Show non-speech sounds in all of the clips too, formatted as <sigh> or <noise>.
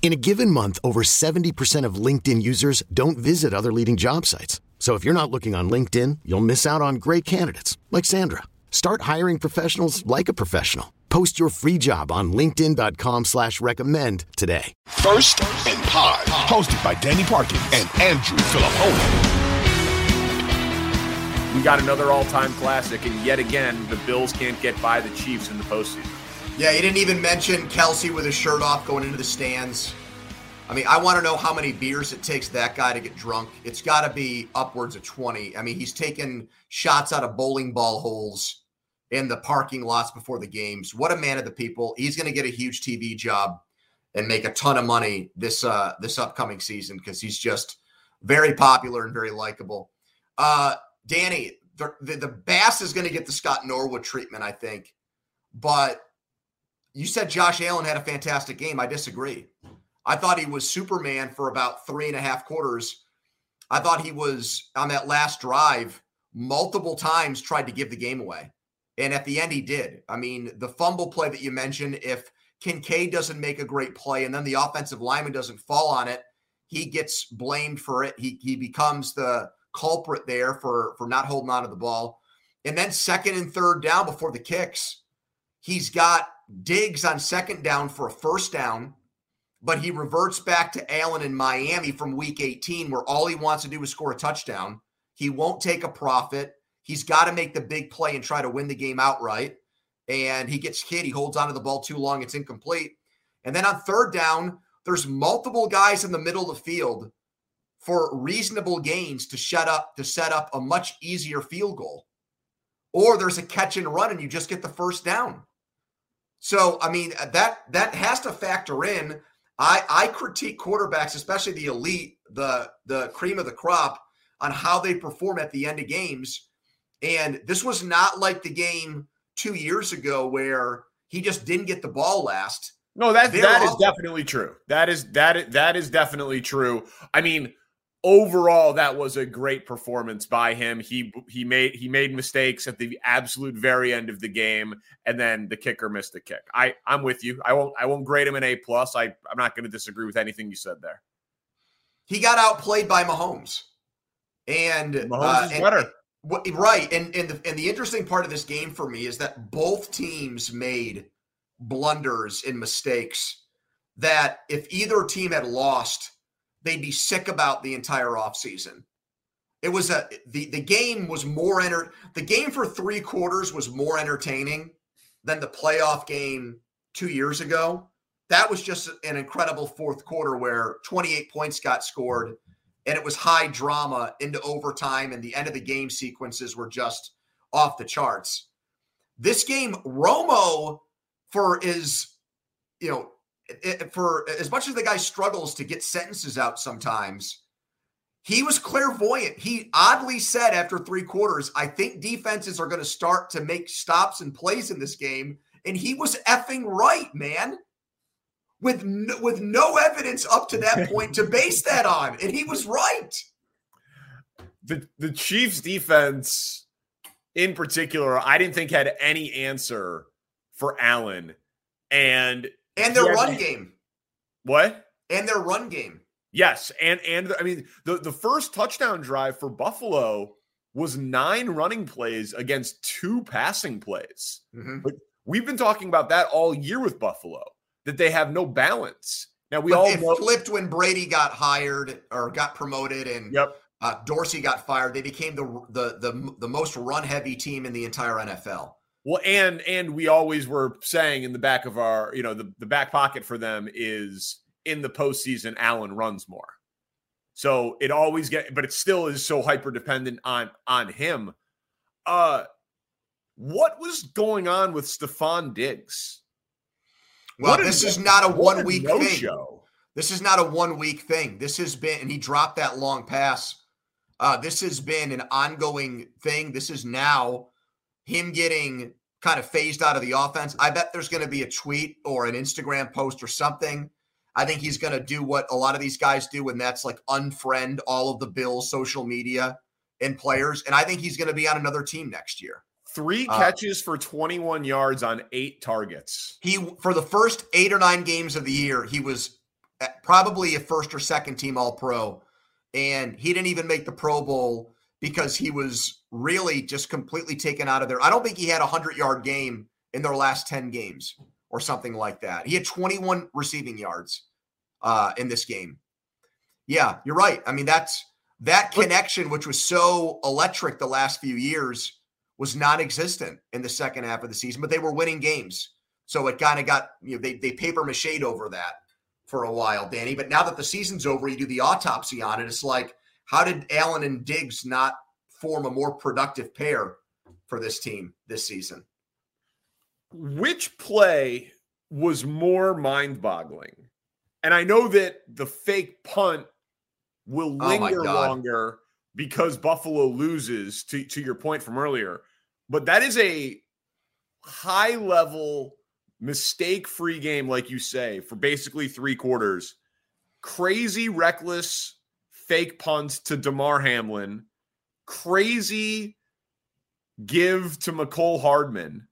In a given month, over 70% of LinkedIn users don't visit other leading job sites. So if you're not looking on LinkedIn, you'll miss out on great candidates like Sandra. Start hiring professionals like a professional. Post your free job on LinkedIn.com slash recommend today. First and Pod, hosted by Danny Parkins and Andrew Fillipponi. We got another all-time classic, and yet again, the Bills can't get by the Chiefs in the postseason. Yeah, he didn't even mention Kelce with his shirt off going into the stands. I mean, I want to know how many beers it takes that guy to get drunk. It's got to be upwards of 20. I mean, he's taken shots out of bowling ball holes in the parking lots before the games. What a man of the people. He's going to get a huge TV job and make a ton of money this uh this upcoming season because he's just very popular and very likable. Uh Danny, the, the, the Bass is going to get the Scott Norwood treatment, I think. But you said Josh Allen had a fantastic game. I disagree. I thought he was Superman for about three and a half quarters. I thought he was on that last drive multiple times tried to give the game away. And at the end, he did. I mean, the fumble play that you mentioned, if Kincaid doesn't make a great play and then the offensive lineman doesn't fall on it, he gets blamed for it. He, he becomes the culprit there for, for not holding on to the ball. And then second and third down before the kicks, he's got Diggs on second down for a first down, but he reverts back to Allen in Miami from week 18, where all he wants to do is score a touchdown. He won't take a profit. He's got to make the big play and try to win the game outright. And he gets hit. He holds onto the ball too long. It's incomplete. And then on third down, there's multiple guys in the middle of the field for reasonable gains to shut up to set up a much easier field goal. Or there's a catch and run and you just get the first down. So, I mean, uh, that that has to factor in. I I critique quarterbacks, especially the elite, the the cream of the crop, on how they perform at the end of games. And this was not like the game two years ago where he just didn't get the ball last. No, that They're that is definitely true. That is that is, that is definitely true. I mean, overall, that was a great performance by him. He he made he made mistakes at the absolute very end of the game, and then the kicker missed the kick. I I'm with you. I won't I won't grade him an A plus. I I'm not going to disagree with anything you said there. He got outplayed by Mahomes. And Mahomes uh, is and- better. What- Right. And and the, and the interesting part of this game for me is that both teams made blunders and mistakes that if either team had lost, they'd be sick about the entire offseason. It was a the the game was more enter the game for 3 quarters was more entertaining than the playoff game 2 years ago. That was just an incredible fourth quarter where 28 points got scored and it was high drama into overtime and the end of the game sequences were just off the charts. This game, Romo, for is you know, it, for as much as the guy struggles to get sentences out sometimes, he was clairvoyant. He oddly said after three quarters, I think defenses are going to start to make stops and plays in this game. And he was effing right, man. With no, with no evidence up to that <laughs> point to base that on, and he was right. The the Chiefs defense in particular, I didn't think had any answer for Allen. And And their Yeah, run but- game, what? and their run game. Yes, and and I mean the the first touchdown drive for Buffalo was nine running plays against two passing plays. Mhm. We've been talking about that all year with Buffalo that they have no balance. Now we But all it know. flipped when Brady got hired or got promoted, and Yep. uh, Dorsey got fired. They became the the the the most run heavy team in the entire NFL. Well, and and we always were saying in the back of our, you know, the, the back pocket for them is in the postseason, Allen runs more. So it always get, but it still is so hyper dependent on on him. Uh what was going on with Stefon Diggs? Well, what this is not a one week no thing. Show. This is not a one week thing. This has been, and he dropped that long pass. Uh, this has been an ongoing thing. This is now him getting kind of phased out of the offense. I bet there's going to be a tweet or an Instagram post or something. I think he's going to do what a lot of these guys do, and that's like unfriend all of the Bills social media and players. And I think he's going to be on another team next year. Three uh, catches uh, for 21 yards on eight targets. He for the first eight or nine games of the year, he was probably a first or second team All Pro, and he didn't even make the Pro Bowl because he was really just completely taken out of there. I don't think he had a 100 yard game in their last 10 games or something like that. He had 21 receiving yards uh, in this game. Yeah, you're right. I mean, that's that connection, which was so electric the last few years, was non-existent in the second half of the season. But they were winning games, so it kind of got you know they they paper mache over that for a while, Danny. But now that the season's over, you do the autopsy on it. It's like how did Allen and Diggs not form a more productive pair for this team this season? Which play was more mind boggling? And I know that the fake punt will oh linger oh longer because Buffalo loses, to, to your point from earlier. But that is a high level mistake free game, like you say, for basically three quarters. Crazy, reckless fake punt to Damar Hamlin, crazy give to Mecole Hardman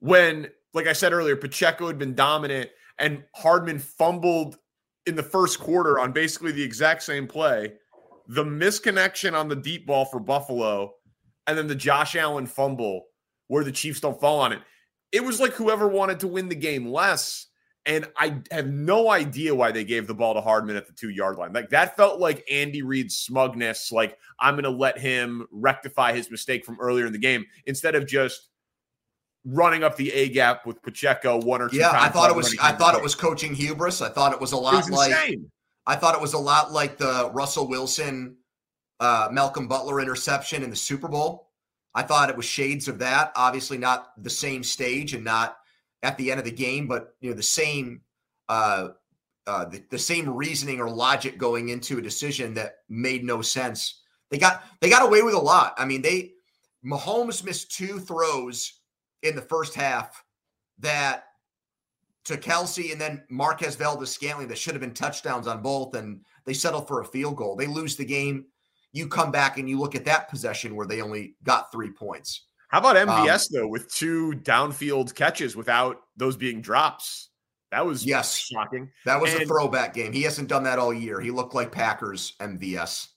when, like I said earlier, Pacheco had been dominant and Hardman fumbled in the first quarter on basically the exact same play. The misconnection on the deep ball for Buffalo, and then the Josh Allen fumble where the Chiefs don't fall on it. It was like whoever wanted to win the game less and I have no idea why they gave the ball to Hardman at the two yard line. Like that felt like Andy Reid's smugness. Like I'm going to let him rectify his mistake from earlier in the game instead of just running up the A gap with Pacheco one or two. Yeah, I thought it was. I thought it was coaching hubris. I thought it was a lot was like. Insane. I thought it was a lot like the Russell Wilson, uh, Malcolm Butler interception in the Super Bowl. I thought it was shades of that. Obviously, not the same stage and not at the end of the game, but you know the same uh, uh, the, the same reasoning or logic going into a decision that made no sense. They got they got away with a lot. I mean, they Mahomes missed two throws in the first half that to Kelce and then Marquez Valdes-Scantling that should have been touchdowns on both, and they settled for a field goal. They lose the game. You come back and you look at that possession where they only got three points. How about MVS um, though, with two downfield catches without those being drops? That was yes shocking. That was and, a throwback game. He hasn't done that all year. He looked like Packers MVS.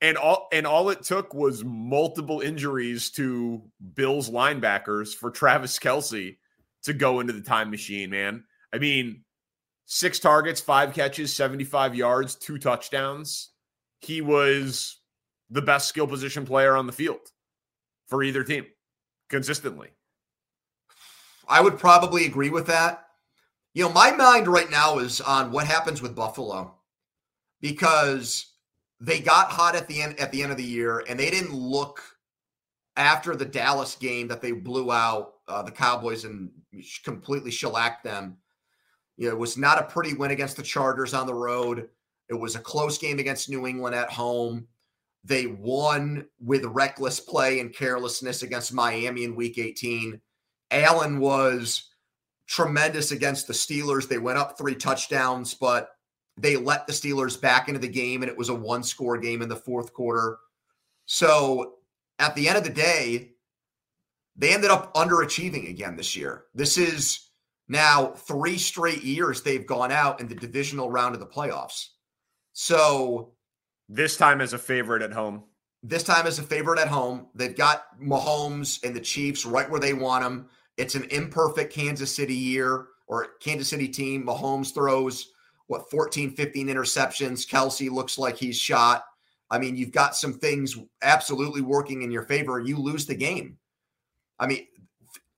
And all and all it took was multiple injuries to Bills linebackers for Travis Kelce to go into the time machine, man. I mean, six targets, five catches, 75 yards, two touchdowns. He was the best skill position player on the field for either team consistently. I would probably agree with that. You know, my mind right now is on what happens with Buffalo because they got hot at the end at the end of the year and they didn't look after the Dallas game that they blew out uh, the Cowboys and completely shellacked them. You know, it was not a pretty win against the Chargers on the road. It was a close game against New England at home. They won with reckless play and carelessness against Miami in week 18. Allen was tremendous against the Steelers. They went up three touchdowns, but they let the Steelers back into the game, and it was a one score game in the fourth quarter. So at the end of the day, they ended up underachieving again this year. This is now three straight years they've gone out in the divisional round of the playoffs. So this time as a favorite at home. This time as a favorite at home. They've got Mahomes and the Chiefs right where they want them. It's an imperfect Kansas City year or Kansas City team. Mahomes throws what 14, 15 interceptions. Kelce looks like he's shot. I mean, you've got some things absolutely working in your favor. You lose the game. I mean,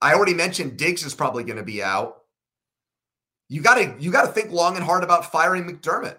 I already mentioned Diggs is probably going to be out. You got to you got to think long and hard about firing McDermott.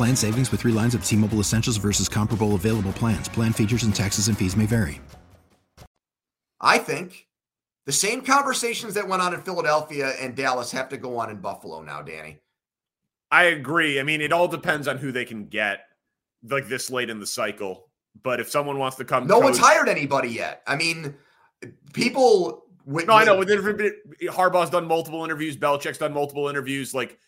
Plan savings with 3 lines of T-Mobile Essentials versus comparable available plans. Plan features and taxes and fees may vary. I think the same conversations that went on in Philadelphia and Dallas have to go on in Buffalo now, Danny. I agree. I mean, it all depends on who they can get like this late in the cycle. But if someone wants to come, no coach, one's hired anybody yet. I mean, people. With, no, I know. With Harbaugh's done multiple interviews. Belichick's done multiple interviews. Like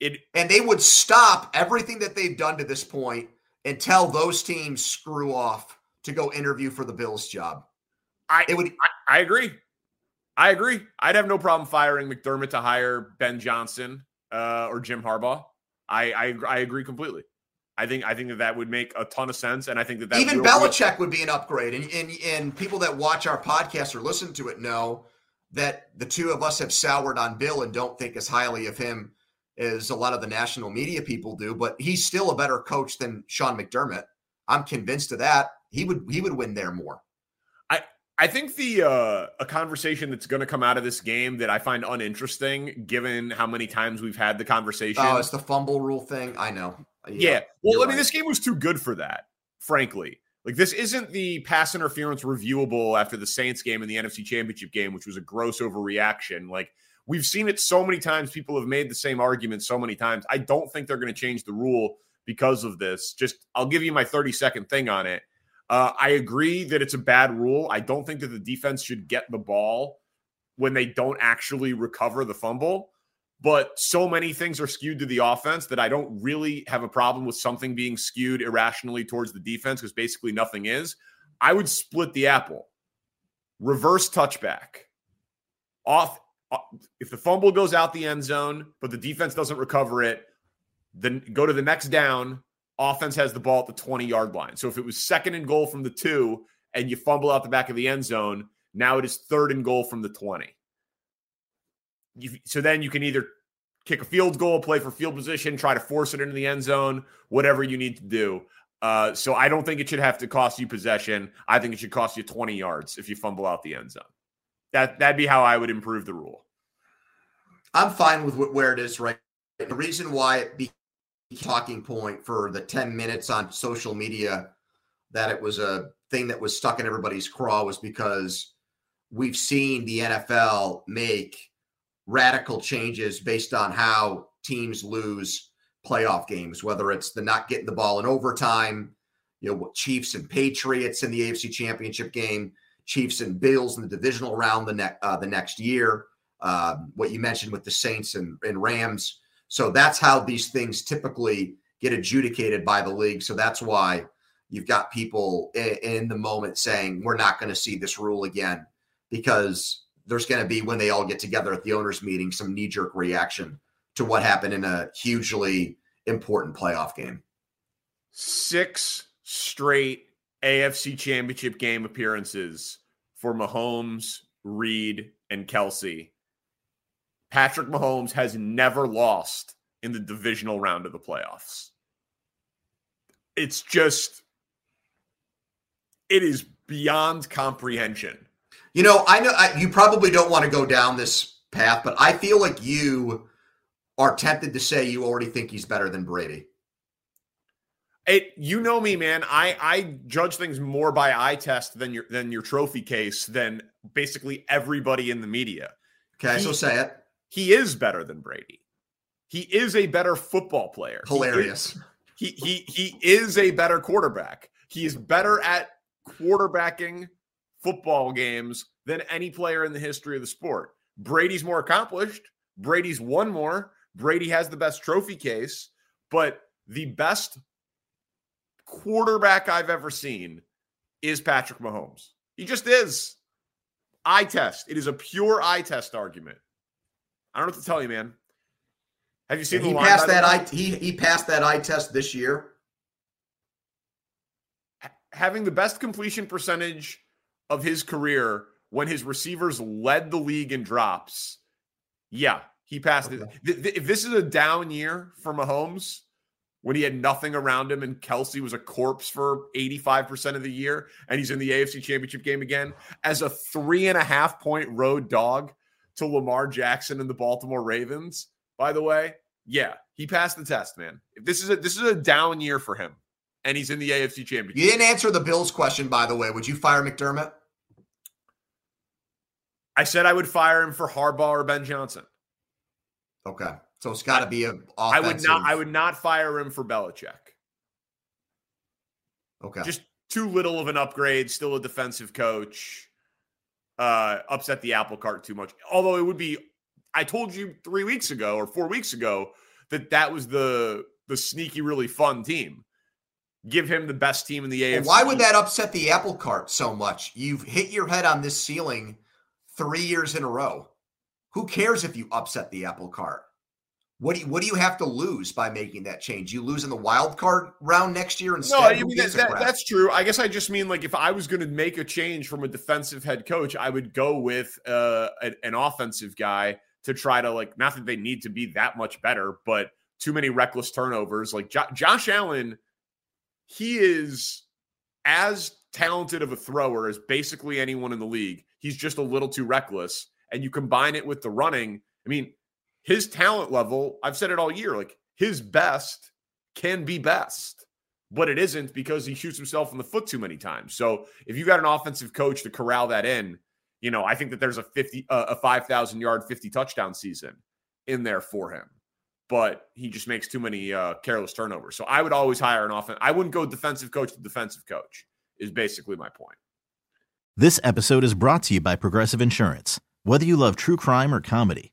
it, and they would stop everything that they've done to this point and tell those teams screw off to go interview for the Bills job. I it would. I, I agree. I agree. I'd have no problem firing McDermott to hire Ben Johnson uh, or Jim Harbaugh. I, I I agree completely. I think I think that that would make a ton of sense, and I think that, that even Belichick would be an upgrade. And, and and people that watch our podcast or listen to it know that the two of us have soured on Bill and don't think as highly of him as a lot of the national media people do. But he's still a better coach than Sean McDermott. I'm convinced of that. He would he would win there more. I I think the uh, a conversation that's going to come out of this game that I find uninteresting, given how many times we've had the conversation. Oh, it's the fumble rule thing. I know. Yeah. yeah. Well, I mean, this game was too good for that, frankly. Like, this isn't the pass interference reviewable after the Saints game and the NFC Championship game, which was a gross overreaction. Like, we've seen it so many times. People have made the same argument so many times. I don't think they're going to change the rule because of this. Just, I'll give you my 30 second thing on it uh, I agree that it's a bad rule. I don't think that the defense should get the ball when they don't actually recover the fumble. But so many things are skewed to the offense that I don't really have a problem with something being skewed irrationally towards the defense because basically nothing is. I would split the apple, reverse touchback, off. Uh, if the fumble goes out the end zone, but the defense doesn't recover it, then go to the next down, offense has the ball at the 20 yard line. So if it was second and goal from the two and you fumble out the back of the end zone, now it is third and goal from the 20. You, so then you can either kick a field goal, play for field position, try to force it into the end zone, whatever you need to do. Uh, so I don't think it should have to cost you possession. I think it should cost you 20 yards if you fumble out the end zone. That that'd be how I would improve the rule. I'm fine with where it is right. The reason why it became talking point for the 10 minutes on social media that it was a thing that was stuck in everybody's craw was because we've seen the NFL make radical changes based on how teams lose playoff games, whether it's the not getting the ball in overtime, you know, Chiefs and Patriots in the AFC Championship game, Chiefs and Bills in the divisional round the, ne- uh, the next year. Uh, what you mentioned with the Saints and, and Rams so that's how these things typically get adjudicated by the league. So that's why you've got people in, the moment saying, we're not going to see this rule again because there's going to be, when they all get together at the owners' meeting, some knee jerk reaction to what happened in a hugely important playoff game. Six straight AFC championship game appearances for Mahomes, Reid, and Kelce. Patrick Mahomes has never lost in the divisional round of the playoffs. It's just, it is beyond comprehension. You know, I know I, you probably don't want to go down this path, but I feel like you are tempted to say you already think he's better than Brady. It, you know me, man. I I judge things more by eye test than your than your trophy case than basically everybody in the media. Okay, he, so say it. He is better than Brady. He is a better football player. Hilarious. He is, he he, he is a better quarterback. He is better at quarterbacking football games than any player in the history of the sport. Brady's more accomplished. Brady's won more. Brady has the best trophy case, but the best quarterback I've ever seen is Patrick Mahomes. He just is. Eye test. It is a pure eye test argument. I don't know what to tell you, man. Have you seen he passed that eye he he passed that eye test this year? Having the best completion percentage of his career when his receivers led the league in drops. Yeah, he passed okay. it. If this is a down year for Mahomes, when he had nothing around him and Kelce was a corpse for 85% of the year and he's in the AFC championship game again as a three and a half point road dog to Lamar Jackson and the Baltimore Ravens, by the way, yeah, he passed the test, man. If this is a this is a down year for him and he's in the AFC championship. You didn't answer the Bills question, by the way. Would you fire McDermott? I said I would fire him for Harbaugh or Ben Johnson. Okay. So it's got to be a. I would not. I would not fire him for Belichick. Okay. Just too little of an upgrade. Still a defensive coach. Uh, upset the apple cart too much. Although it would be. I told you three weeks ago or four weeks ago that that was the the sneaky, really fun team. Give him the best team in the AFC. Well, why would that upset the apple cart so much? You've hit your head on this ceiling three years in a row. Who cares if you upset the apple cart? What do you, what do you have to lose by making that change? You lose in the wild card round next year instead. No, I mean that, that, that's true. I guess I just mean like if I was going to make a change from a defensive head coach, I would go with uh, an, an offensive guy to try to like not that they need to be that much better, but too many reckless turnovers. Like jo- Josh Allen, he is as talented of a thrower as basically anyone in the league. He's just a little too reckless, and you combine it with the running. I mean his talent level, I've said it all year, like his best can be best, but it isn't because he shoots himself in the foot too many times. So if you got an offensive coach to corral that in, you know, I think that there's a 50 uh, a 5,000 yard 50 touchdown season in there for him. But he just makes too many uh, careless turnovers. So I would always hire an offense. I wouldn't go defensive coach to defensive coach. Is basically my point. This episode is brought to you by Progressive Insurance. Whether you love true crime or comedy